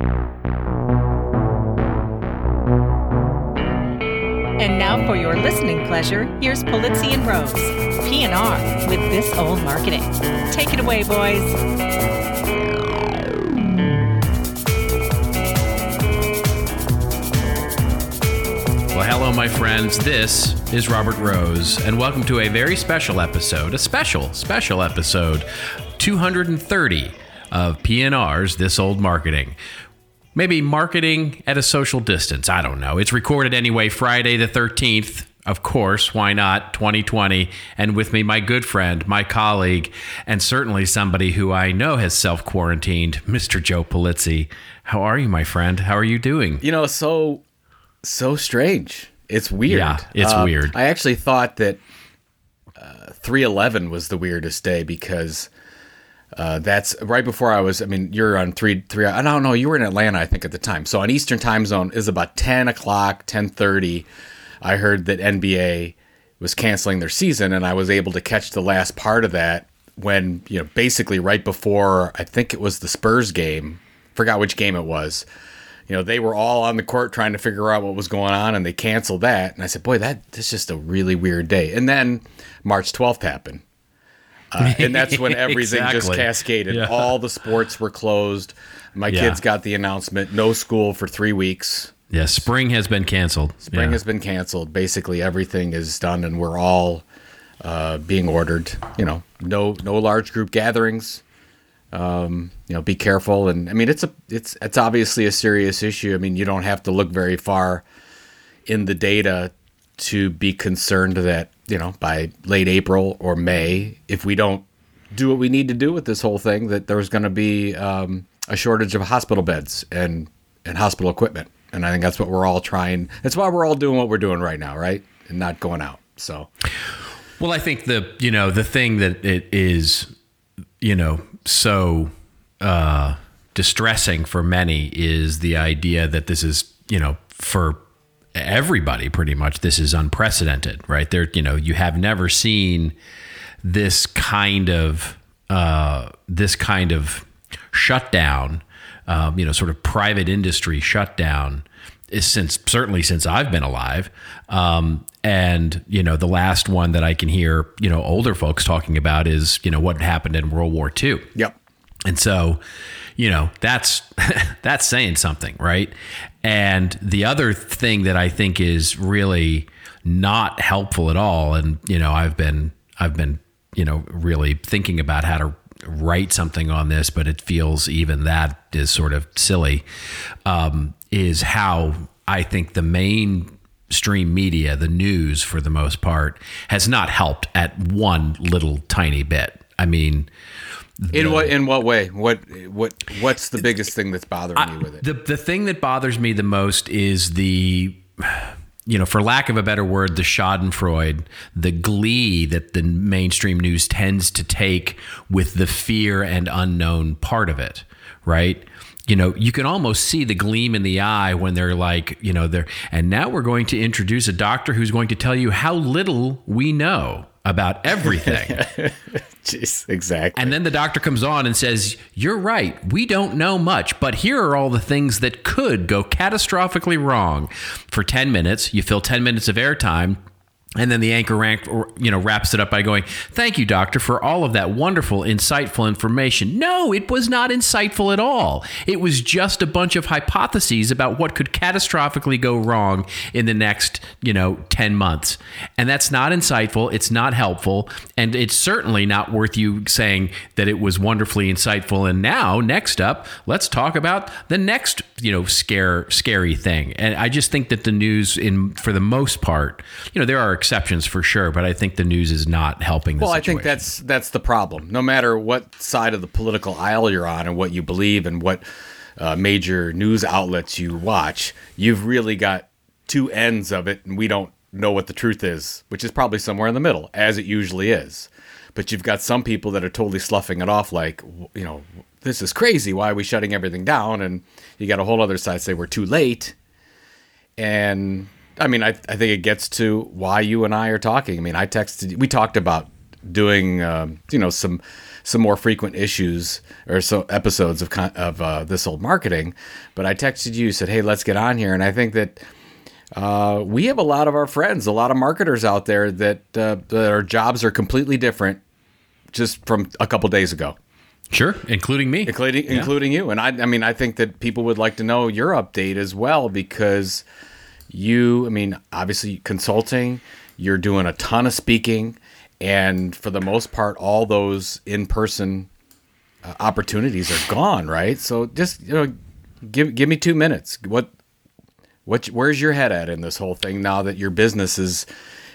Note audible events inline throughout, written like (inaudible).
And now for your listening pleasure, here's Pulizzi and Rose, PNR with This Old Marketing. Take it away, boys. Well, hello, my friends. This is Robert Rose, and welcome to a very special episode, a special, special episode 230 of PNR's This Old Marketing. Maybe marketing at a social distance. I don't know. It's recorded anyway, Friday the 13th. Of course, why not? 2020. And with me, my good friend, my colleague, and certainly somebody who I know has self quarantined, Mr. Joe Pulizzi. How are you, my friend? How are you doing? You know, so so strange. It's weird. Yeah, it's Uh, weird. I actually thought that uh, 311 was the weirdest day because uh, that's right before I was. I mean, you're on three three. I don't know. You were in Atlanta, I think, at the time. So on Eastern Time Zone is about 10 o'clock, 10:30. I heard that NBA was canceling their season, and I was able to catch the last part of that when you know basically right before I think it was the Spurs game. Forgot which game it was you know, they were all on the court trying to figure out what was going on and they canceled that. And I said, boy, that that's just a really weird day. And then March 12th happened. Uh, and that's when (laughs) everything just cascaded. Yeah. All the sports were closed. My Yeah. kids got the announcement no school for three weeks. Yeah, spring has been canceled. Spring Yeah. has been canceled. Basically, everything is done, and we're all uh, being ordered. You know, no no large group gatherings. Um, you know, be careful. And I mean, it's a it's it's obviously a serious issue. I mean, you don't have to look very far in the data to be concerned that you know by late April or May, if we don't do what we need to do with this whole thing, that there's going to be um, a shortage of hospital beds and and hospital equipment. And I think that's what we're all trying. That's why we're all doing what we're doing right now, right? And not going out. So Well, I think the you know the thing that it is you know so uh, distressing for many is the idea that this is you know for everybody pretty much this is unprecedented, right? There you know you have never seen this kind of uh, this kind of shutdown, um, you know, sort of private industry shutdown is since certainly since I've been alive. Um, and you know, the last one that I can hear, you know, older folks talking about is you know what happened in World War II. yep. And so, you know, that's (laughs) that's saying something, right? And the other thing that I think is really not helpful at all and you know, I've been I've been, you know, really thinking about how to write something on this, but it feels even that is sort of silly. Um, is how I think the mainstream media, the news for the most part, has not helped at one little tiny bit. I mean, In what in what way? What what what's the biggest thing that's bothering you with it? The the thing that bothers me the most is the you know, for lack of a better word, the Schadenfreude, the glee that the mainstream news tends to take with the fear and unknown part of it, right? You know, you can almost see the gleam in the eye when they're like, you know, they're, and now we're going to introduce a doctor who's going to tell you how little we know about everything. (laughs) Jeez, exactly. And then the doctor comes on and says, You're right. We don't know much, but here are all the things that could go catastrophically wrong. For 10 minutes, you fill 10 minutes of airtime. And then the anchor rank, you know, wraps it up by going, "Thank you, doctor, for all of that wonderful, insightful information." No, it was not insightful at all. It was just a bunch of hypotheses about what could catastrophically go wrong in the next, you know, ten months, and that's not insightful. It's not helpful, and it's certainly not worth you saying that it was wonderfully insightful. And now, next up, let's talk about the next, you know, scare, scary thing. And I just think that the news, in for the most part, you know, there are exceptions for sure, but I think the news is not helping. The Well, I think that's that's the problem. No matter what side of the political aisle you're on and what you believe and what uh, major news outlets you watch, you've really got two ends of it, and we don't know what the truth is, which is probably somewhere in the middle, as it usually is. But you've got some people that are totally sloughing it off, like you know, this is crazy. Why are we shutting everything down? And you got a whole other side say we're too late. And I mean, I, I think it gets to why you and I are talking. I mean, I texted, we talked about doing um, you know some some more frequent issues or so episodes of of uh, this old marketing. But I texted you said, "Hey, let's get on here," and I think that. Uh, we have a lot of our friends, a lot of marketers out there that uh, their jobs are completely different just from a couple days ago. Sure, including me, including yeah. including you. And I, I mean, I think that people would like to know your update as well because you, I mean, obviously consulting, you're doing a ton of speaking, and for the most part, all those in person uh, opportunities are gone, right? So just you know, give give me two minutes. What what where's your head at in this whole thing now that your business is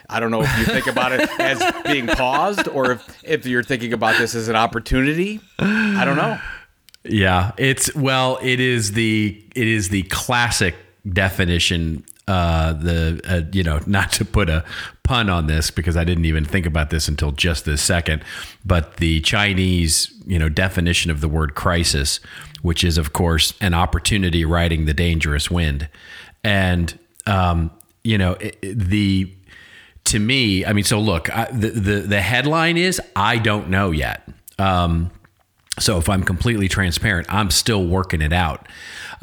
I don't know if you think about it (laughs) as being paused or if, if you're thinking about this as an opportunity. I don't know. Yeah, it's well, it is the it is the classic definition uh, the uh, you know not to put a pun on this because I didn't even think about this until just this second, but the Chinese you know definition of the word crisis, which is of course an opportunity riding the dangerous wind, and um, you know the to me, I mean, so look, I, the, the the headline is I don't know yet. Um, so if I'm completely transparent, I'm still working it out.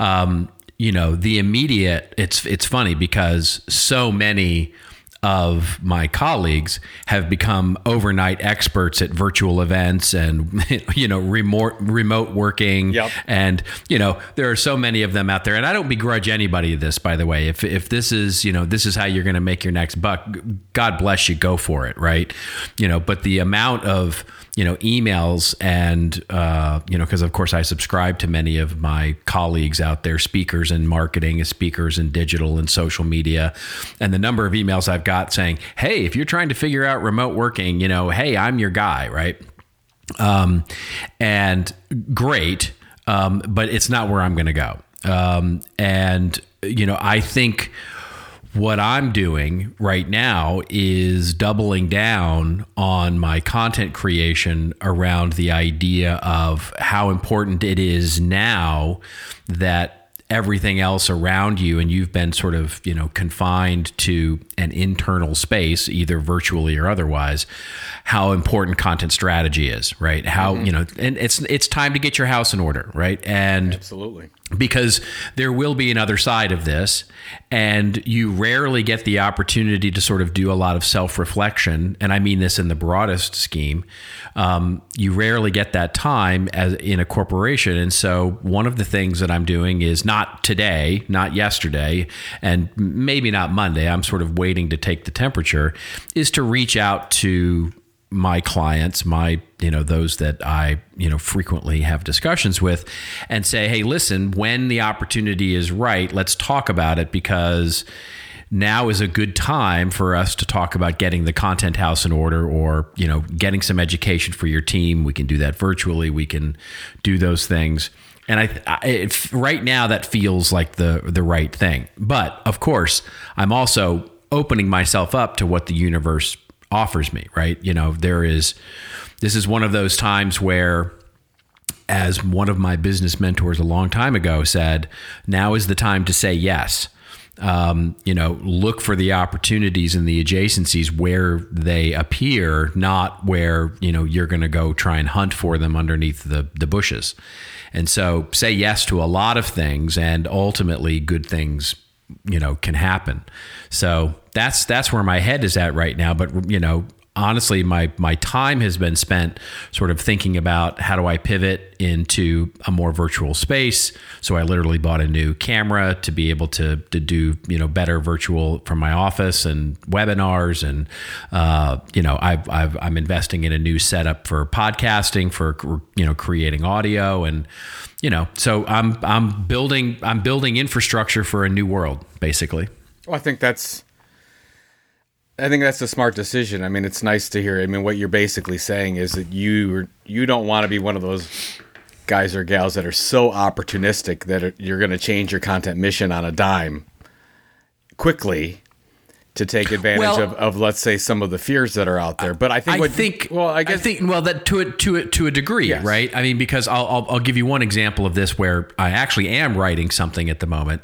Um, you know, the immediate. It's it's funny because so many of my colleagues have become overnight experts at virtual events and (laughs) you know remote remote working. Yep. and you know there are so many of them out there. And I don't begrudge anybody this by the way. If if this is you know this is how you're going to make your next buck god bless you. Go for it right? You know but the amount of you know emails and uh, you know because of course I subscribe to many of my colleagues out there speakers in marketing speakers in digital and social media. And the number of emails I've got saying hey if you're trying to figure out remote working you know hey I'm your guy right? Um, and great um, but it's not where I'm going to go. Um, and you know I think what I'm doing right now is doubling down on my content creation around the idea of how important it is now that everything else around you and you've been sort of you know confined to an internal space either virtually or otherwise how important content strategy is right? How mm-hmm. you know and it's it's time to get your house in order right? And absolutely because there will be another side of this and you rarely get the opportunity to sort of do a lot of self-reflection and i mean this in the broadest scheme um, you rarely get that time as in a corporation and so one of the things that i'm doing is not today not yesterday and maybe not monday i'm sort of waiting to take the temperature is to reach out to my clients, my, you know, those that I, you know, frequently have discussions with and say, hey, listen, when the opportunity is right, let's talk about it because now is a good time for us to talk about getting the content house in order or, you know, getting some education for your team. We can do that virtually. We can do those things. And I, I right now that feels like the the right thing. But of course, I'm also opening myself up to what the universe offers me, right? You know, there is, this is one of those times where, as one of my business mentors a long time ago said, now is the time to say yes. Um, you know, look for the opportunities and the adjacencies where they appear, not where, you know, you're going to go try and hunt for them underneath the, the bushes. And so say yes to a lot of things and ultimately good things you know can happen. So that's that's where my head is at right now. But you know honestly my my time has been spent sort of thinking about how do I pivot into a more virtual space? So I literally bought a new camera to be able to to do you know better virtual from my office and webinars and uh, you know I've, I've I'm investing in a new setup for podcasting for you know creating audio. And you know, so I'm I'm building I'm building infrastructure for a new world, basically. Well, I think that's I think that's a smart decision. I mean, it's nice to hear. I mean, what you're basically saying is that you you don't want to be one of those guys or gals that are so opportunistic that you're going to change your content mission on a dime quickly to take advantage well, of, of let's say some of the fears that are out there. But I think I what, think well I guess I think well that to a to a, to a degree, yes. right? I mean because I'll, I'll I'll give you one example of this where I actually am writing something at the moment.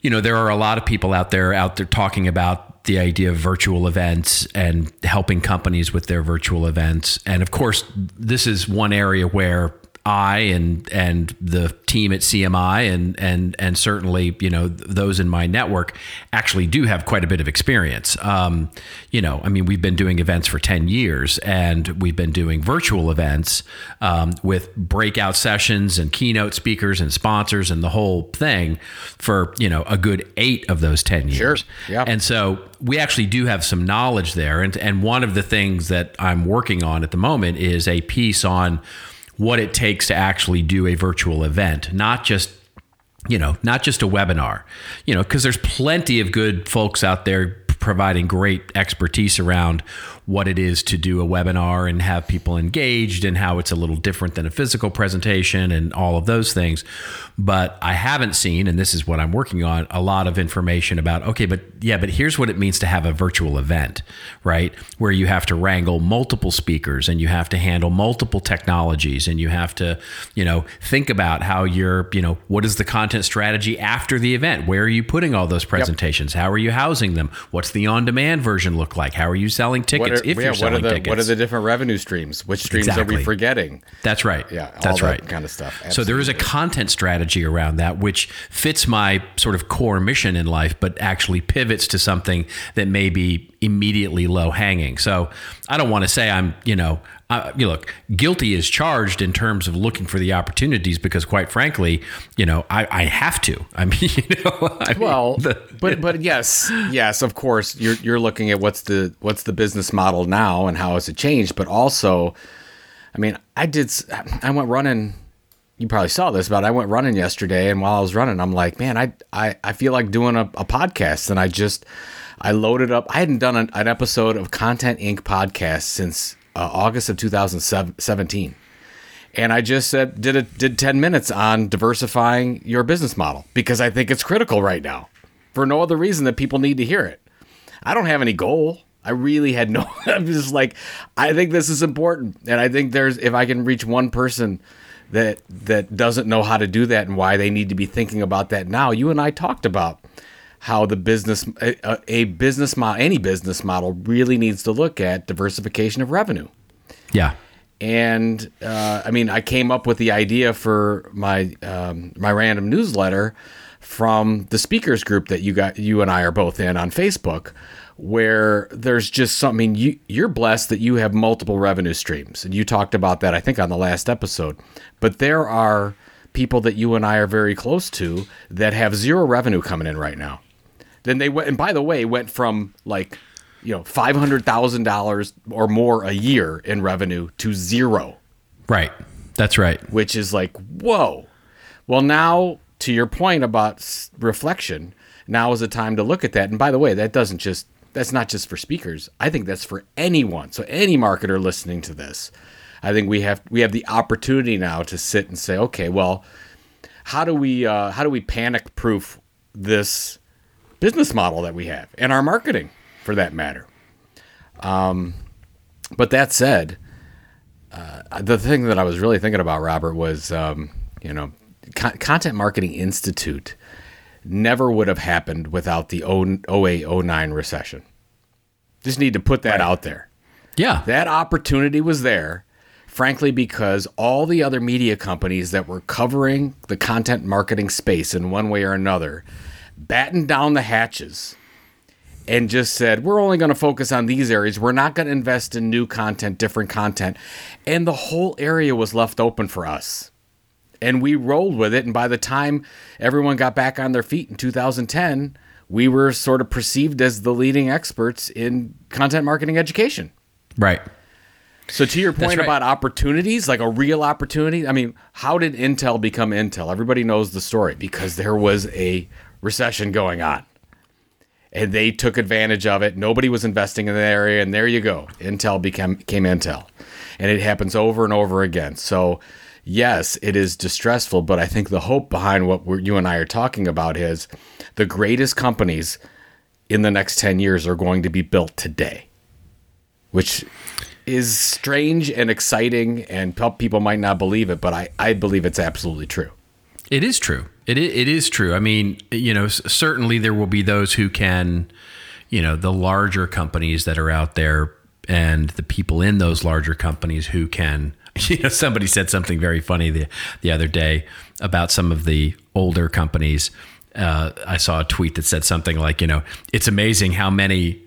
You know, there are a lot of people out there out there talking about the idea of virtual events and helping companies with their virtual events. And of course, this is one area where I and and the team at CMI and and and certainly you know those in my network actually do have quite a bit of experience. Um, you know, I mean, we've been doing events for ten years, and we've been doing virtual events um, with breakout sessions and keynote speakers and sponsors and the whole thing for you know a good eight of those ten years. Sure. Yeah. And so we actually do have some knowledge there, and and one of the things that I'm working on at the moment is a piece on what it takes to actually do a virtual event, not just you know, not just a webinar, you know, because there's plenty of good folks out there providing great expertise around what it is to do a webinar and have people engaged and how it's a little different than a physical presentation and all of those things. But I haven't seen, and this is what I'm working on, a lot of information about, okay, but yeah, but here's what it means to have a virtual event, right? Where you have to wrangle multiple speakers and you have to handle multiple technologies and you have to, you know, think about how you're, you know, what is the content strategy after the event? Where are you putting all those presentations? Yep. How are you housing them? What's the on demand version look like? How are you selling tickets? What are, if yeah, you're selling what are the, tickets. What are the different revenue streams? Which streams exactly. are we forgetting? That's right. Yeah, that's that right. Kind of stuff. Absolutely. So there is a content strategy around that, which fits my sort of core mission in life, but actually pivots to something that may be immediately low hanging. So I don't want to say I'm, you know, uh, you look, guilty is charged in terms of looking for the opportunities because, quite frankly, you know, I, I have to. (laughs) I mean, you know, I well, mean, the, but but yes, yes, of course, you're you're looking at what's the what's the business model now and how has it changed, but also, I mean, I did, I went running. You probably saw this, but I went running yesterday, and while I was running, I'm like, man, I I, I feel like doing a, a podcast, and I just I loaded up. I hadn't done an, an episode of Content Inc. podcast since uh, August of 2017. And I just said did it did 10 minutes on diversifying your business model because I think it's critical right now for no other reason that people need to hear it. I don't have any goal. I really had no (laughs) I'm just like I think this is important and I think there's if I can reach one person that that doesn't know how to do that and why they need to be thinking about that now. You and I talked about how the business a, a business model any business model really needs to look at diversification of revenue. Yeah. And uh, I mean, I came up with the idea for my um, my random newsletter from the speakers group that you got you and I are both in on Facebook, where there's just something. You you're blessed that you have multiple revenue streams, and you talked about that I think on the last episode. But there are people that you and I are very close to that have zero revenue coming in right now. Then they went, and by the way, went from like you know five hundred thousand dollars or more a year in revenue to zero. Right. That's right. Which is like whoa. Well, now to your point about reflection, now is the time to look at that. And by the way, that doesn't just that's not just for speakers. I think that's for anyone. So any marketer listening to this, I think we have we have the opportunity now to sit and say, okay, well, how do we uh, how do we panic proof this business model that we have and our marketing for that matter. Um, but that said, uh, the thing that I was really thinking about, Robert, was um, you know, Con- Content Marketing Institute never would have happened without the 08 09 recession. Just need to put that right. out there. Yeah. That opportunity was there, frankly, because all the other media companies that were covering the content marketing space in one way or another battened down the hatches and just said, we're only going to focus on these areas. We're not going to invest in new content, different content. And the whole area was left open for us. And we rolled with it. And by the time everyone got back on their feet in 2010, we were sort of perceived as the leading experts in content marketing education. Right. So to your point right. about opportunities, like a real opportunity, I mean, how did Intel become Intel? Everybody knows the story because there was a recession going on. And they took advantage of it. Nobody was investing in the area, and there you go. Intel became, became Intel. And it happens over and over again. So, yes, it is distressful, but I think the hope behind what you and I are talking about is the greatest companies in the next 10 years are going to be built today, which is strange and exciting, and people might not believe it, but I, I believe it's absolutely true. It is true. It it is true. I mean, you know, certainly there will be those who can, you know the larger companies that are out there and the people in those larger companies who can (laughs) you know somebody said something very funny the the other day about some of the older companies uh, I saw a tweet that said something like you know it's amazing how many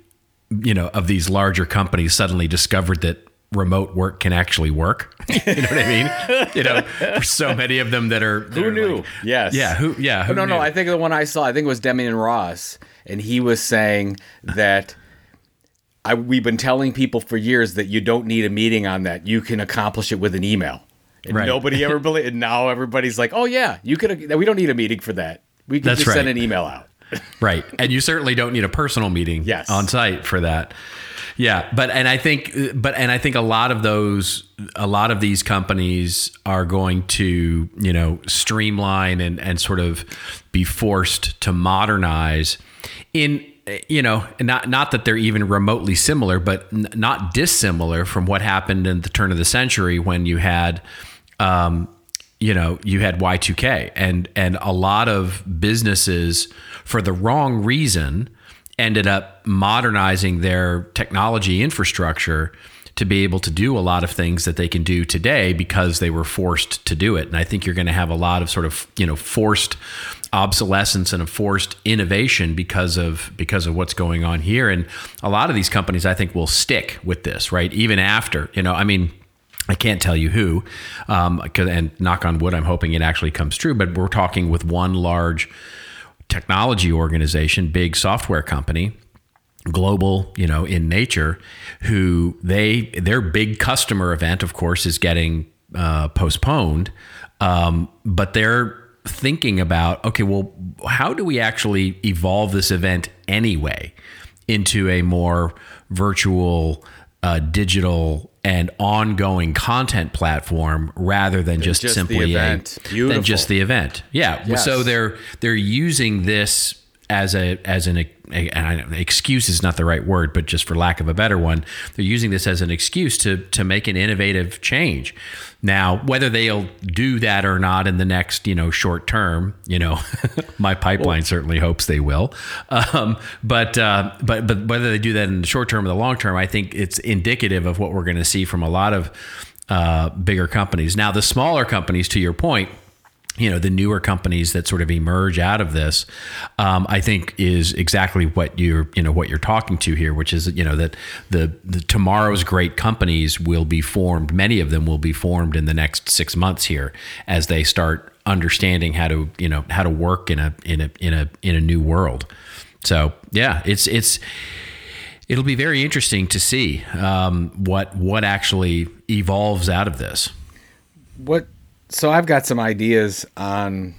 you know of these larger companies suddenly discovered that remote work can actually work. (laughs) you know what I mean? You know, so many of them that are that Who are knew? like- yes. yeah, who yeah, who no, no. I think the one I saw, I think it was Demian Ross, and he was saying that I, we've been telling people for years that you don't need a meeting on that. You can accomplish it with an email. And Right. nobody ever (laughs) believed. And now everybody's like, "Oh yeah, you could. We don't need a meeting for that. We can That's just send an email out." Right. And you certainly don't need a personal meeting Yes. on site for that. Yeah, but and I think but and I think a lot of those a lot of these companies are going to, you know, streamline and and sort of be forced to modernize in you know, not not that they're even remotely similar, but n- not dissimilar from what happened in the turn of the century when you had um, you know you had Y2K and and a lot of businesses for the wrong reason ended up modernizing their technology infrastructure to be able to do a lot of things that they can do today because they were forced to do it and I think you're going to have a lot of sort of you know forced obsolescence and a forced innovation because of because of what's going on here and a lot of these companies I think will stick with this right even after you know I mean I can't tell you who, um, and knock on wood, I'm hoping it actually comes true. But we're talking with one large technology organization, big software company, global, you know, in nature, who they their big customer event, of course, is getting uh, postponed, um, but they're thinking about okay, well, how do we actually evolve this event anyway into a more virtual, uh, digital, and ongoing content platform rather than just, just simply event. a Beautiful. than just the event. Yeah. Yes. So they're they're using this as a as an a, and I- excuse is not the right word, but just for lack of a better one, they're using this as an excuse to to make an innovative change. Now, whether they'll do that or not in the next you know short term, you know, (laughs) my pipeline certainly hopes they will. Um, but uh, but but whether they do that in the short term or the long term, I think it's indicative of what we're going to see from a lot of uh, bigger companies. Now, the smaller companies, to your point you know the newer companies that sort of emerge out of this um, i think is exactly what you're you know what you're talking to here which is you know that the, the tomorrow's great companies will be formed many of them will be formed in the next six months here as they start understanding how to you know how to work in a in a in a in a new world. So yeah it's it's it'll be very interesting to see um, what what actually evolves out of this. What so i've got some ideas on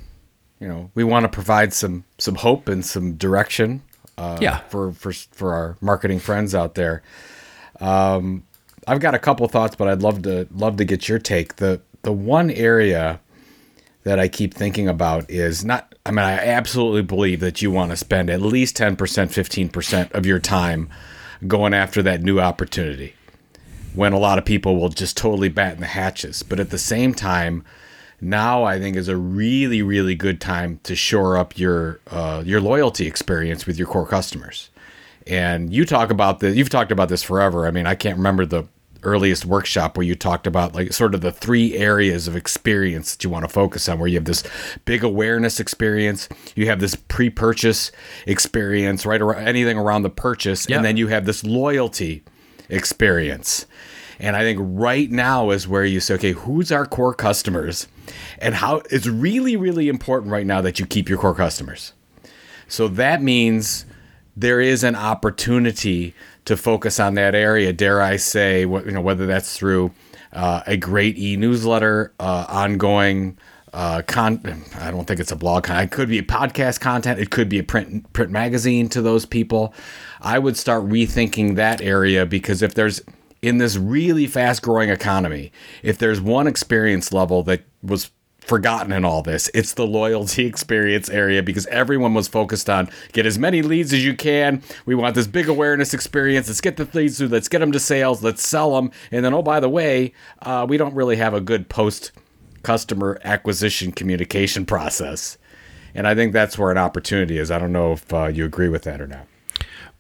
you know we want to provide some some hope and some direction uh, Yeah. for for for our marketing friends out there. Um i've got a couple thoughts but i'd love to love to get your take. The the one area that i keep thinking about is not i mean i absolutely believe that you want to spend at least 10% 15% of your time going after that new opportunity when a lot of people will just totally batten the hatches. But at the same time, now I think is a really, really good time to shore up your uh, your loyalty experience with your core customers. And you talk about this. You've talked about this forever. I mean, I can't remember the earliest workshop where you talked about like sort of the three areas of experience that you want to focus on where you have this big awareness experience you have this pre-purchase experience right around anything around the purchase Yeah. and then you have this loyalty experience. And I think right now is where you say, okay, who's our core customers? And how it's really, really important right now that you keep your core customers. So that means there is an opportunity to focus on that area. Dare I say, you know, whether that's through uh, a great e-newsletter, uh, ongoing uh. I don't think it's a blog. Con- it could be a podcast content. It could be a print print magazine to those people. I would start rethinking that area because if there's in this really fast growing economy, if there's one experience level that was forgotten in all this. It's the loyalty (laughs) experience area because everyone was focused on get as many leads as you can. We want this big awareness experience. Let's get the leads through. Let's get them to sales. Let's sell them. And then, oh, by the way, uh, we don't really have a good post customer acquisition communication process. And I think that's where an opportunity is. I don't know if uh, you agree with that or not.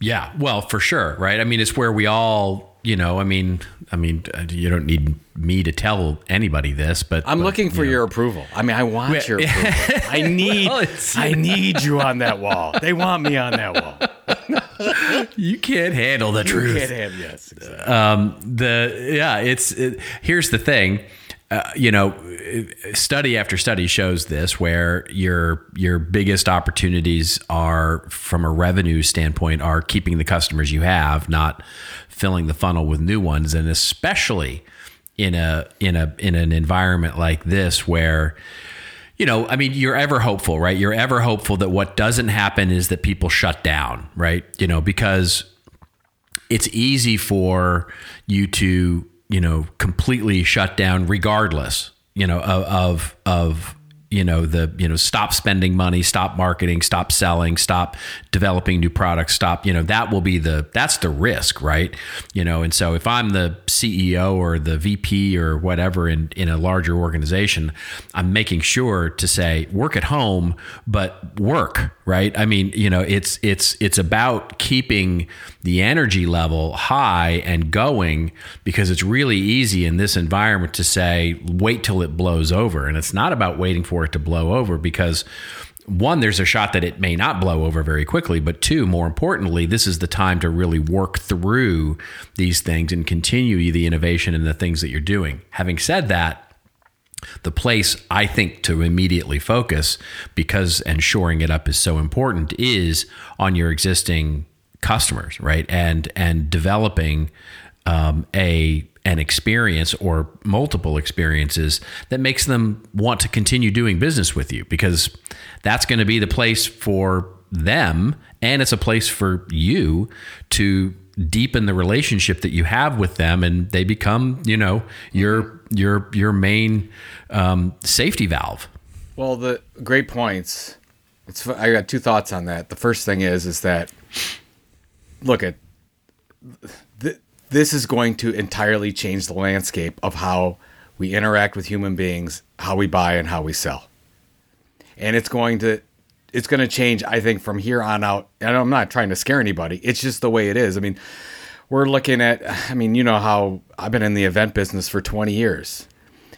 Yeah, well, for sure, right? I mean, it's where we all, you know, I mean, I mean, uh, you don't need me to tell anybody this, but I'm but, looking for you know. your approval. I mean, I want your approval. (laughs) I need, Well, I (laughs) need you on that wall. They want me on that wall. You can't handle the truth. Can't have yes. exactly. um, the yeah, it's it, here's the thing. Uh, you know, study after study shows this, where your your biggest opportunities are, from a revenue standpoint, are keeping the customers you have, not filling the funnel with new ones, and especially in a in a in an environment like this where you know, I mean, you're ever hopeful, right? You're ever hopeful that what doesn't happen is that people shut down, right? You know, because it's easy for you to, you know, completely shut down regardless, you know, of of, you know the you know stop spending money stop marketing stop selling stop developing new products stop you know that will be the that's the risk right? You know and so if i'm the ceo or the vp or whatever in in a larger organization i'm making sure to say work at home but work right? I mean you know it's it's it's about keeping the energy level high and going because it's really easy in this environment to say wait till it blows over. And it's not about waiting for it to blow over because one there's a shot that it may not blow over very quickly but two more importantly this is the time to really work through these things and continue the innovation and the things that you're doing. Having said that the place I think to immediately focus because and shoring it up is so important is on your existing customers, right? And and developing um, a an experience or multiple experiences that makes them want to continue doing business with you because that's going to be the place for them and it's a place for you to deepen the relationship that you have with them and they become you know your your your main um, safety valve Well, the great points. It's I got two thoughts on that. The first thing is is that look at th- this is going to entirely change the landscape of how we interact with human beings, how we buy and how we sell. And it's going to it's going to change I think from here on out. And I'm not trying to scare anybody. It's just the way it is. I mean, we're looking at I mean, you know how I've been in the event business for 20 years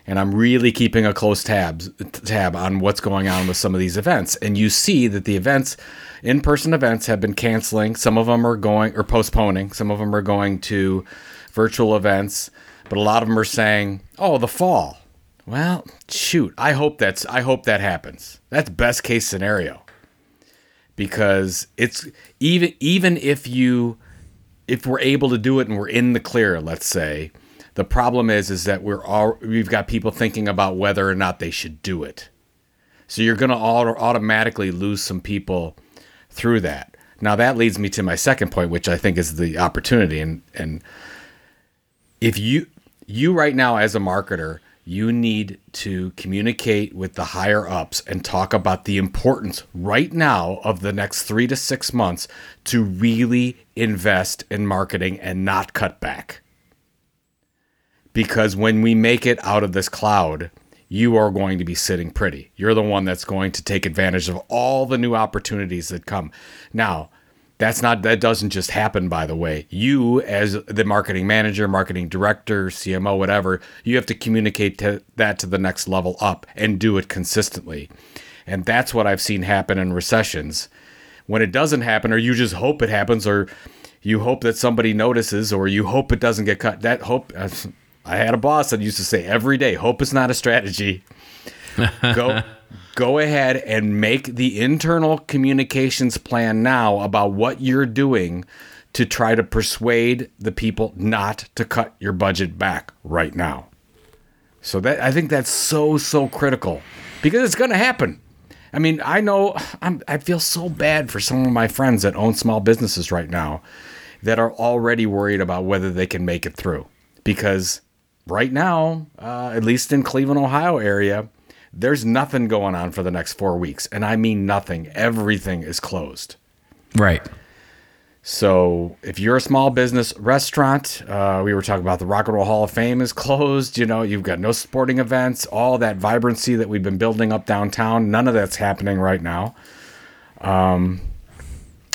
and I'm really keeping a close tabs tab on what's going on with some of these events. And you see that the events, in-person events, have been canceling. Some of them are going or postponing. Some of them are going to virtual events, but a lot of them are saying, "Oh, the fall." Well, shoot, I hope that's I hope that happens. That's best case scenario. Because it's even even if you if we're able to do it and we're in the clear, let's say, the problem is is that we're all we've got people thinking about whether or not they should do it. So you're going to auto- automatically lose some people through that. Now that leads me to my second point, which I think is the opportunity. And and if you you right now as a marketer, you need to communicate with the higher ups and talk about the importance right now of the next three to six months to really invest in marketing and not cut back because when we make it out of this cloud, you are going to be sitting pretty. You're the one that's going to take advantage of all the new opportunities that come. Now, that's not that doesn't just happen by the way. You as the marketing manager, marketing director, CMO whatever, you have to communicate to, that to the next level up and do it consistently. And that's what I've seen happen in recessions. When it doesn't happen or you just hope it happens or you hope that somebody notices or you hope it doesn't get cut. That hope I had a boss that used to say every day, hope is not a strategy. (laughs) go go ahead and make the internal communications plan now about what you're doing to try to persuade the people not to cut your budget back right now. So that I think that's so so critical because it's going to happen. I mean, I know I'm, I feel so bad for some of my friends that own small businesses right now that are already worried about whether they can make it through because right now, uh, at least in Cleveland, Ohio area, there's nothing going on for the next four weeks, and I mean nothing. Everything is closed. right So if you're a small business restaurant, uh, we were talking about the Rock and Roll Hall of Fame is closed. You know, you've got no sporting events, all that vibrancy that we've been building up downtown. None of that's happening right now. Um,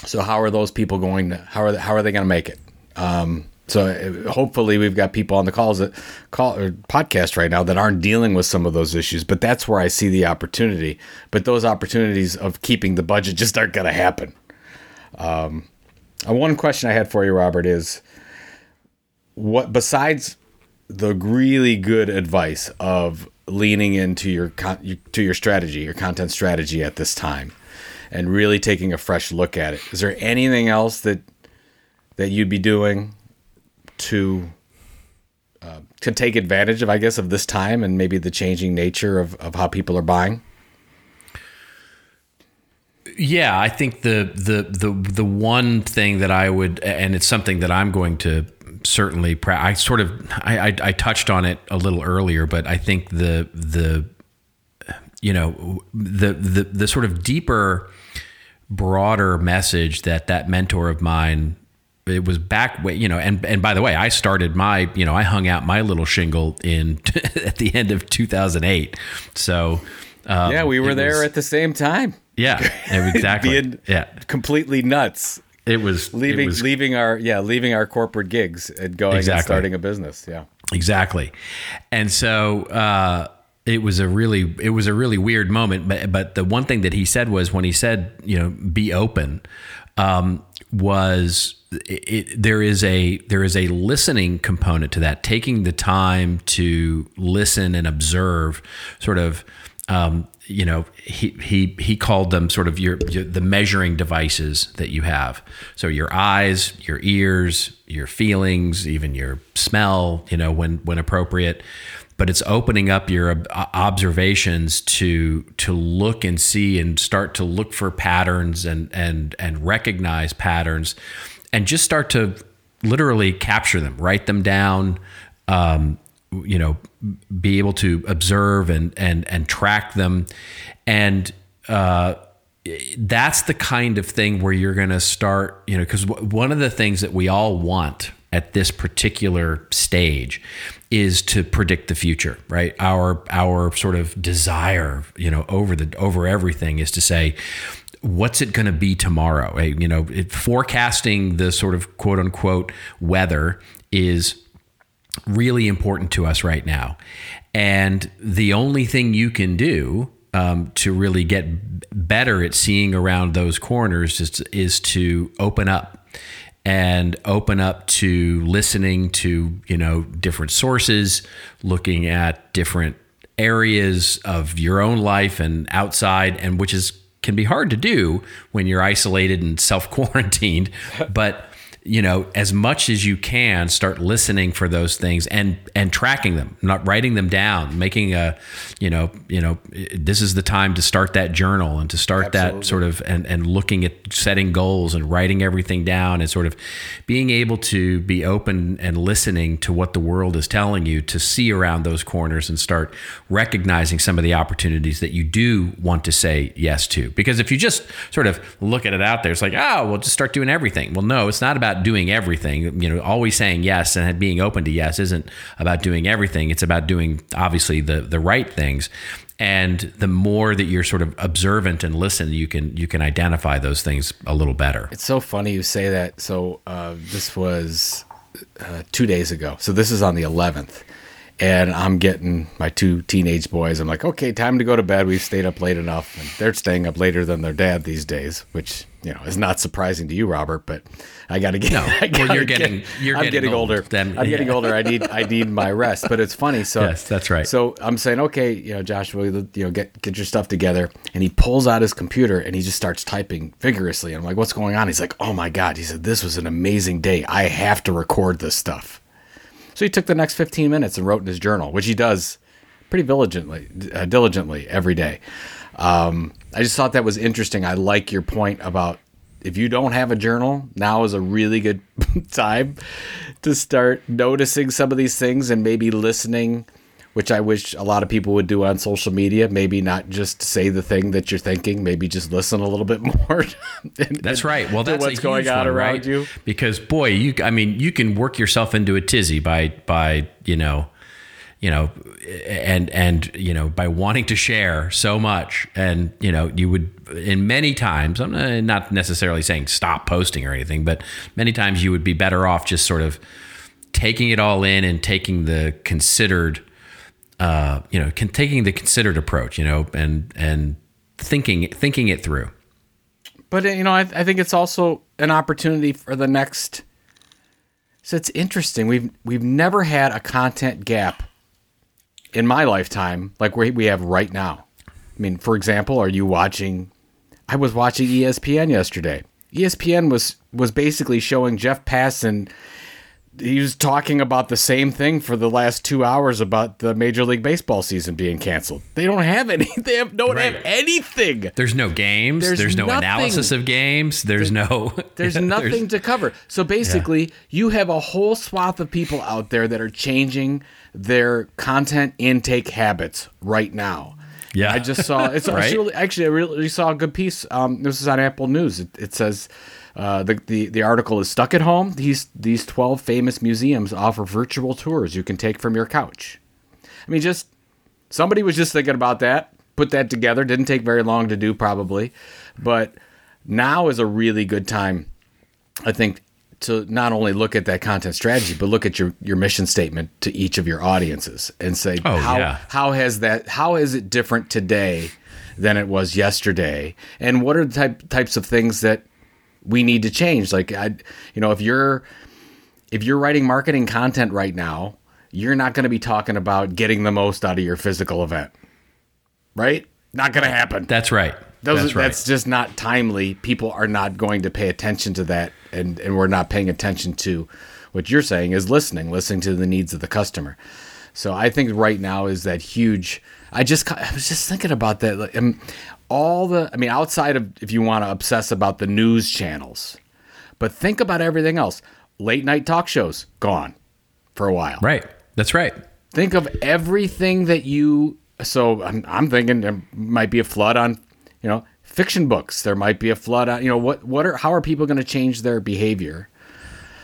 So how are those people going to how are they, how are they going to make it? Um, so uh, hopefully we've got people on the calls that call or podcast right now that aren't dealing with some of those issues. But that's where I see the opportunity. But those opportunities of keeping the budget just aren't going to happen. Um, one question I had for you, Robert, is what besides the really good advice of leaning into your con- to your strategy, your content strategy at this time, and really taking a fresh look at it. Is there anything else that that you'd be doing to uh, to take advantage of, I guess, of this time and maybe the changing nature of, of how people are buying? Yeah, I think the the the the one thing that I would, and it's something that I'm going to certainly. I sort of I, I, I touched on it a little earlier, but I think the the you know the the the sort of deeper, broader message that that mentor of mine it was back you know and and by the way i started my you know i hung out my little shingle in (laughs) at the end of 2008 so um, yeah we were there was, at the same time. Yeah (laughs) exactly. Yeah. completely nuts. It was leaving it was, leaving our yeah leaving our corporate gigs and going exactly. and starting a business yeah. Exactly. And so uh it was a really it was a really weird moment but but the one thing that he said was when he said you know be open um, was it, there is a there is a listening component to that taking the time to listen and observe sort of um, you know he he he called them sort of your, your, the measuring devices that you have. So your eyes your ears your feelings even your smell you know when when appropriate but it's opening up your observations to to look and see and start to look for patterns and and and recognize patterns and just start to literally capture them, write them down, um, you know, be able to observe and and and track them, and uh, that's the kind of thing where you're going to start, you know, because w- one of the things that we all want at this particular stage is to predict the future right our our sort of desire you know over the over everything is to say what's it going to be tomorrow? You know, it, forecasting the sort of quote unquote weather is really important to us right now. And the only thing you can do um, to really get better at seeing around those corners is, is to open up and open up to listening to you know different sources looking at different areas of your own life and outside and which is can be hard to do when you're isolated and self quarantined. (laughs) but you know, as much as you can, start listening for those things and and tracking them, not writing them down, making a, you know, you know, this is the time to start that journal and to start Absolutely. that sort of and and looking at setting goals and writing everything down and sort of being able to be open and listening to what the world is telling you to see around those corners and start recognizing some of the opportunities that you do want to say yes to. Because if you just sort of look at it out there, it's like, oh, well, just start doing everything. Well, no, it's not about about doing everything. You know, always saying yes and being open to yes isn't about doing everything. It's about doing obviously the the right things. And the more that you're sort of observant and listen, you can you can identify those things a little better. It's so funny you say that. So uh, this was uh, two days ago. So this is on the 11th and I'm getting my two teenage boys. I'm like, okay, time to go to bed. We've stayed up late enough, and they're staying up later than their dad these days, which you know is not surprising to you, Robert. But I got to get. No, (laughs) well, you're getting. You're I'm getting, getting older. Then, I'm yeah. getting older. I need. I need my rest. But it's funny. So yes, that's right. So I'm saying, okay, you know, Joshua, you know, get get your stuff together. And he pulls out his computer and he just starts typing vigorously. And I'm like, what's going on? He's like, oh my god. He said, this was an amazing day. I have to record this stuff. He took the next 15 minutes and wrote in his journal, which he does pretty diligently, uh, diligently every day. Um, I just thought that was interesting. I like your point about if you don't have a journal, now is a really good (laughs) time to start noticing some of these things and maybe listening which I wish a lot of people would do on social media. Maybe not just say the thing that you're thinking, maybe just listen a little bit (laughs) more. and, that's right. Well, that's what's going on one, around right? you. Because boy, you I mean, you can work yourself into a tizzy by by, you know, you know, and and you know, by wanting to share so much, and you know, you would in many times. I'm not necessarily saying stop posting or anything, but many times you would be better off just sort of taking it all in and taking the considered, uh, you know, can, taking the considered approach, you know, and and thinking thinking it through. But you know, I, I think it's also an opportunity for the next. So it's interesting. We've we've never had a content gap in my lifetime like we we have right now. I mean, for example, are you watching? I was watching ESPN yesterday. ESPN was was basically showing Jeff Passan. He was talking about the same thing for the last two hours about the Major League Baseball season being canceled. They don't have any. (laughs) They have don't have anything. There's no games. There's There's, no nothing. analysis of games. There's no. (laughs) There's nothing to cover. So basically, you have a whole swath of people out there that are changing their content intake habits right now. Yeah. I just saw it's (laughs) Right? actually, actually I really saw a good piece. Um, this is on Apple News. It, it says uh, the, the the article is stuck at home. These these twelve famous museums offer virtual tours you can take from your couch. I mean, just somebody was just thinking about that, put that together. Didn't take very long to do, probably, but now is a really good time, I think, to not only look at that content strategy, but look at your your mission statement to each of your audiences and say Oh, how yeah. how has that how is it different today than it was yesterday, and what are the type types of things that we need to change? Like I, you know, if you're if you're writing marketing content right now, you're not going to be talking about getting the most out of your physical event, right? Not going to happen. That's right. Those, that's right. That's just not timely. People are not going to pay attention to that, and and we're not paying attention to what you're saying is listening, listening to the needs of the customer. So I think right now is that huge. I just I was just thinking about that. Like, um, all the I mean, outside of if you want to obsess about the news channels, but think about everything else. Late night talk shows gone for a while. right. That's right. Think of everything that you. So I'm, I'm thinking there might be a flood on, you know, fiction books. There might be a flood on, you know, what what are how are people going to change their behavior?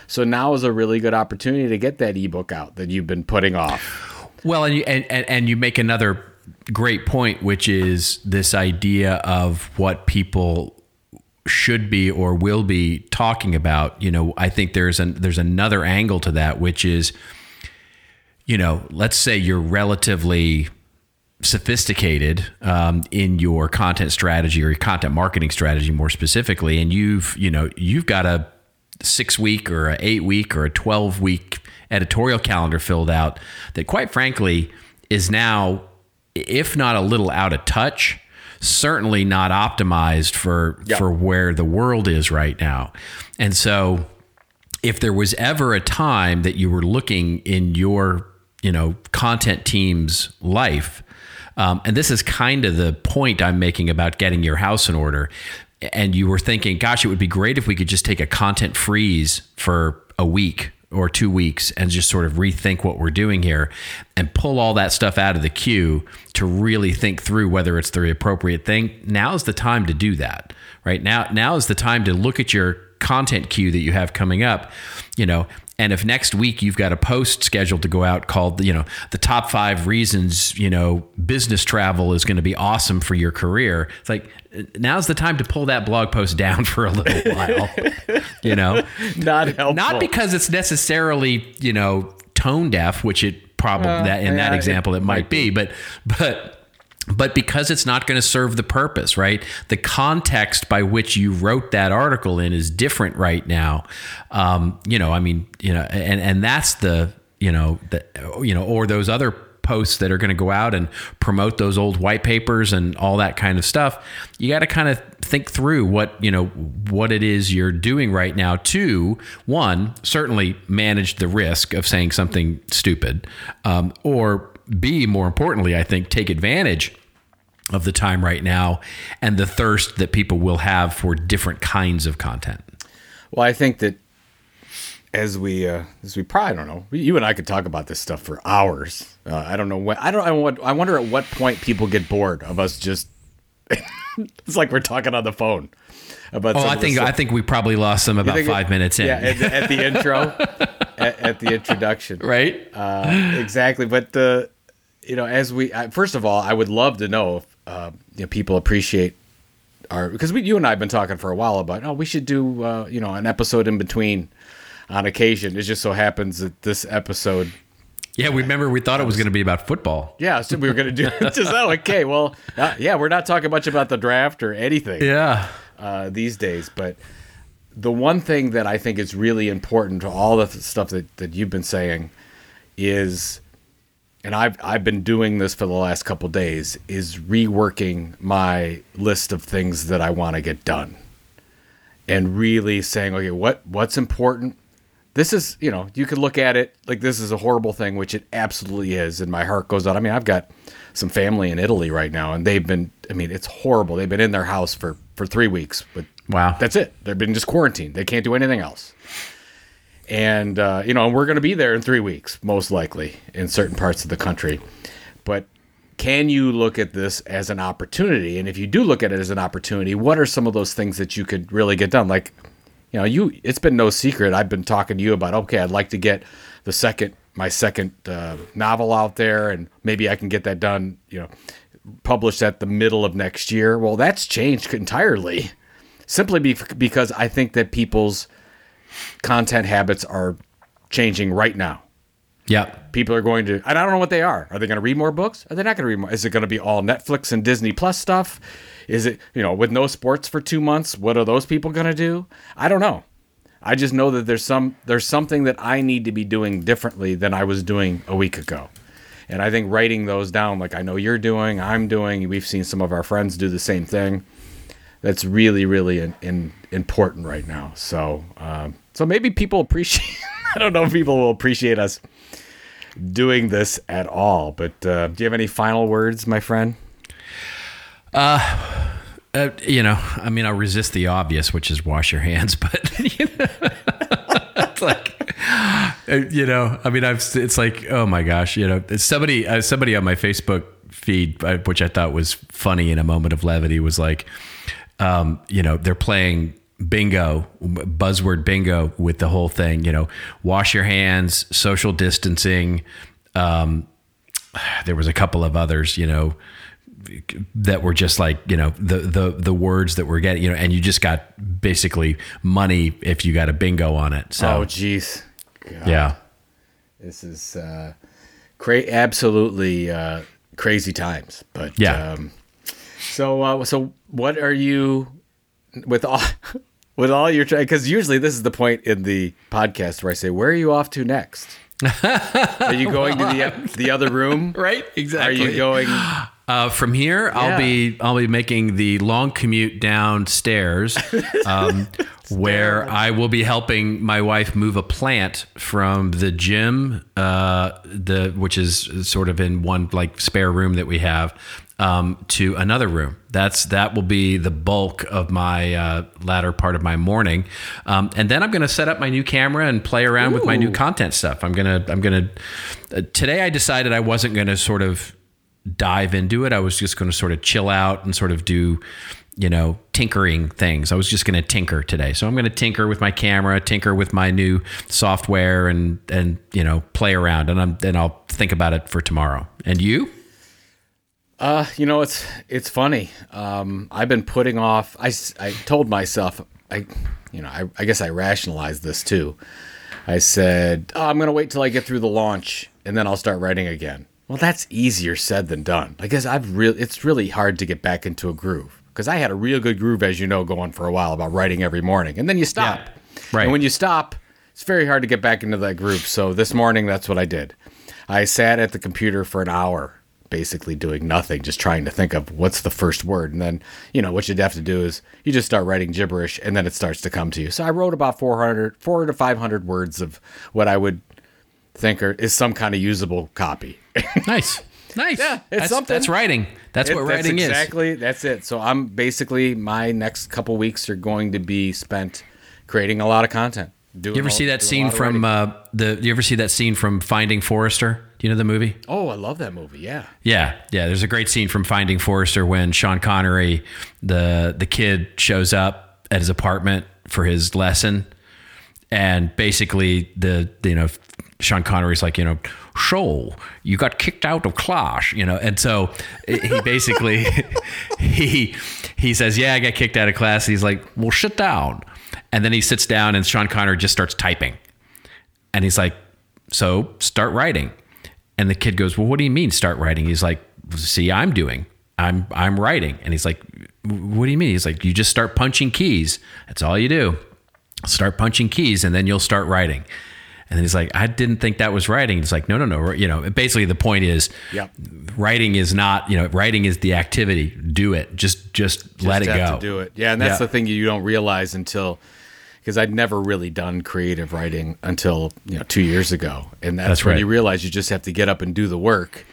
So now is a really good opportunity to get that ebook out that you've been putting off. Well, and you, and, and and you make another great point, which is this idea of what people should be or will be talking about. You know, I think there's an there's another angle to that, which is, you know, let's say you're relatively sophisticated um, in your content strategy or your content marketing strategy more specifically and you've you know you've got a six week or a eight week or a 12 week editorial calendar filled out that quite frankly is now if not a little out of touch certainly not optimized for Yeah. for where the world is right now and so if there was ever a time that you were looking in your you know content team's life um, and this is kind of the point i'm making about getting your house in order and you were thinking gosh it would be great if we could just take a content freeze for a week or two weeks and just sort of rethink what we're doing here and pull all that stuff out of the queue to really think through whether it's the appropriate thing now is the time to do that right? Now now is the time to look at your content queue that you have coming up, you know, and if next week you've got a post scheduled to go out called, you know, the top five reasons, you know, business travel is going to be awesome for your career, it's like now's the time to pull that blog post down (laughs) for a little while, (laughs) you know, Not helpful. not because it's necessarily, you know, tone deaf, which it probably uh, that in that example it it, might be, but but but because it's not going to serve the purpose, right? The context by which you wrote that article in is different right now. Um, you know, I mean, you know, and and that's the you know the you know or those other posts that are going to go out and promote those old white papers and all that kind of stuff. You got to kind of think through what you know what it is you're doing right now. To one, certainly manage the risk of saying something stupid, um, or B, more importantly, I think take advantage of the time right now and the thirst that people will have for different kinds of content. Well, I think that as we uh, as we probably I don't know, you and I could talk about this stuff for hours. Uh, I don't know when. I don't. I, what, I wonder at what point people get bored of us just. (laughs) it's like we're talking on the phone. About Oh, I think stuff. I think we probably lost them about think it- five minutes in. Yeah, at, the- at the (laughs) intro. at, at the introduction. (laughs) right? Uh, exactly. But the, you know, as we I, first of all, I would love to know if uh, you know, people appreciate our because we, you and I have been talking for a while about oh we should do uh, you know an episode in between on occasion. It just so happens that this episode. yeah, we remember we thought it was going to be about football. Yeah, so we were going to do just oh (laughs) okay. Well, uh, yeah, we're not talking much about the draft or anything. Yeah. uh, these days. But the one thing that I think is really important to all the stuff that, that you've been saying is, and I've I've been doing this for the last couple days, is reworking my list of things that I want to get done, and really saying, okay, what what's important. This is, you know, you could look at it like this is a horrible thing, which it absolutely is, and my heart goes out. I mean, I've got some family in Italy right now, and they've been, I mean, it's horrible. They've been in their house for for three weeks, but Wow. that's it. They've been just quarantined. They can't do anything else. And uh, you know, we're going to be there in three weeks, most likely, in certain parts of the country. But can you look at this as an opportunity? And if you do look at it as an opportunity, what are some of those things that you could really get done? Like, you know, you it's been no secret. I've been talking to you about okay, I'd like to get the second my second uh, novel out there, and maybe I can get that done. You know, published at the middle of next year. Well, that's changed entirely, simply be- because I think that people's content habits are changing right now. Yep. People are going to, and I don't know what they are. Are they going to read more books? Are they not going to read more? Is it going to be all Netflix and Disney Plus stuff? Is it, you know, with no sports for two months? What are those people going to do? I don't know. I just know that there's some there's something that I need to be doing differently than I was doing a week ago. And I think writing those down, like I know you're doing, I'm doing, we've seen some of our friends do the same thing. That's really, really in, in, important right now. So, um, so maybe people appreciate. (laughs) I don't know if people will appreciate us doing this at all. But uh, do you have any final words, my friend? Uh, you know, I mean, I'll resist the obvious, which is wash your hands, (laughs) but you know, it's like, uh, you know, I mean, I've, it's like, oh my gosh, you know, somebody, uh, somebody on my Facebook feed, uh, which I thought was funny in a moment of levity, was like, um, you know, they're playing bingo, buzzword bingo with the whole thing, you know, wash your hands, social distancing. Um, there was a couple of others, you know, that were just like you know the the the words that we're getting you know and you just got basically money if you got a bingo on it so Oh, jeez. yeah This is uh, cra- absolutely uh, crazy times. But Yeah. Um, so uh, so what are you with all (laughs) with all your because usually this is the point in the podcast where I say where are you off to next? are you going to the (laughs) the other room? (laughs) right Exactly. Are you going? uh, from here I'll be I'll be making the long commute downstairs um, where I will be helping my wife move a plant from the gym uh, the which is sort of in one like spare room that we have um, to another room. That's that will be the bulk of my uh, latter part of my morning, um, and then I'm going to set up my new camera and play around with my new content stuff. I'm gonna I'm gonna uh, today I decided I wasn't going to sort of dive into it. I was just going to sort of chill out and sort of do you know tinkering things. I was just going to tinker today, so I'm going to tinker with my camera, tinker with my new software, and and you know play around, and I'm then I'll think about it for tomorrow. And you? Uh, you know, it's it's funny. Um, I've been putting off. I, I told myself, I, you know, I, I guess I rationalized this too. I said, oh, I'm gonna wait till I get through the launch and then I'll start writing again. Well, that's easier said than done. I guess I've real. It's really hard to get back into a groove because I had a real good groove, as you know, going for a while about writing every morning, and then you stop. Yeah. Right. And when you stop, it's very hard to get back into that groove. So this morning, that's what I did. I sat at the computer for an hour, basically doing nothing, just trying to think of what's the first word. And then, you know, what you'd have to do is you just start writing gibberish and then it starts to come to you. So I wrote about 400, 400 to 500 words of what I would think are, is some kind of usable copy. (laughs) Nice, nice. Yeah, it's that's, something. That's writing. That's It- what writing is. exactly, That's it. So I'm basically, my next couple weeks are going to be spent creating a lot of content. Doing You ever a- see that scene from writing. uh, the? You ever see that scene from Finding Forrester? Do you know the movie? Oh, I love that movie. Yeah. Yeah, yeah. There's a great scene from Finding Forrester when Sean Connery, the the kid, shows up at his apartment for his lesson, and basically the you know Sean Connery's like you know Shoal, you got kicked out of class, you know, and so he (laughs) basically (laughs) he he says, yeah, I got kicked out of class. He's like, well, sit down, and then he sits down, and Sean Connery just starts typing, and he's like, so start writing, and the kid goes, well, what do you mean start writing? He's like, see, I'm doing, I'm I'm writing, and he's like, what do you mean? He's like, you just start punching keys. That's all you do. Start punching keys, and then you'll start writing. And he's like, I didn't think that was writing. He's like, no, no, no. You know, basically the point is, Yep. writing is not, you know, writing is the activity. Do it. Just, just, let it Just go. To do it. Yeah, and that's Yeah. the thing you don't realize until because I'd never really done creative writing until you know two years ago, and that's, That's when right. you realize you just have to get up and do the work,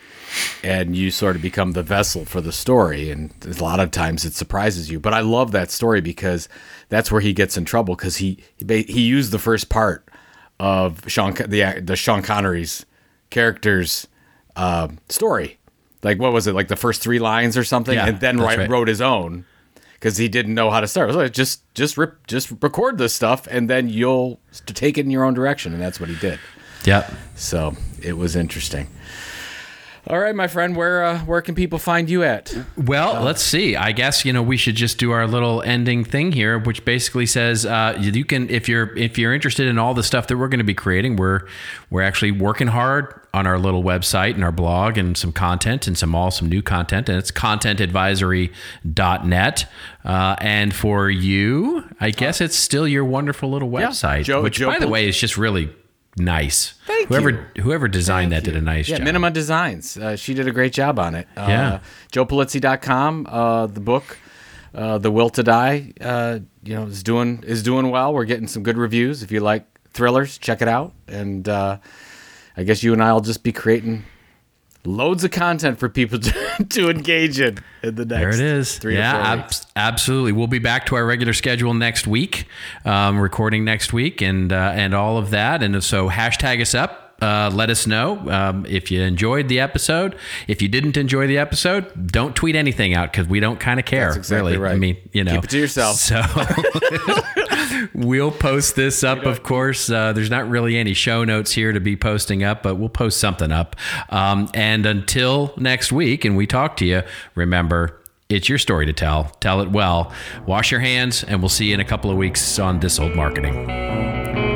and you sort of become the vessel for the story. And a lot of times it surprises you. But I love that story because that's where he gets in trouble because he he, used the first part of Sean the the Sean Connery's character's uh, story. Like what was it? Like the first three lines or something, Yeah, and then write, right. wrote his own because he didn't know how to start. Like, just just rip, just record this stuff, and then you'll take it in your own direction, and that's what he did. Yep. So it was interesting. All right, my friend, where uh, where can people find you at? Well, let's see. I guess you know we should just do our little ending thing here, which basically says uh, you can if you're if you're interested in all the stuff that we're going to be creating, we're we're actually working hard on our little website and our blog and some content and some all some new content, and it's contentadvisory.net. Uh, and for you, I guess it's still your wonderful little website, Joe- which Joe by the way is just really nice. Thank whoever you. whoever designed that did a nice Yeah, job. Minima Designs. Uh, she did a great job on it. Uh, Yeah. JoePulizzi.com, uh, the book, uh, The Will to Die, uh, you know, is doing is doing well. We're getting some good reviews. If you like thrillers, check it out. And uh, I guess you and I will just be creating loads of content for people (laughs) to, to engage in in the next There it is. three yeah, ab- absolutely. We'll be back to our regular schedule next week, um, recording next week, and uh, and all of that. And so hashtag us up. Uh, let us know um, if you enjoyed the episode. If you didn't enjoy the episode, don't tweet anything out because we don't kind of care. That's exactly really. I mean, you know, Keep it to yourself. So (laughs) we'll post this up. Of course, uh, there's not really any show notes here to be posting up, but we'll post something up. Um, and until next week, and we talk to you, remember. It's your story to tell. Tell it well. Wash your hands, and we'll see you in a couple of weeks on This Old Marketing.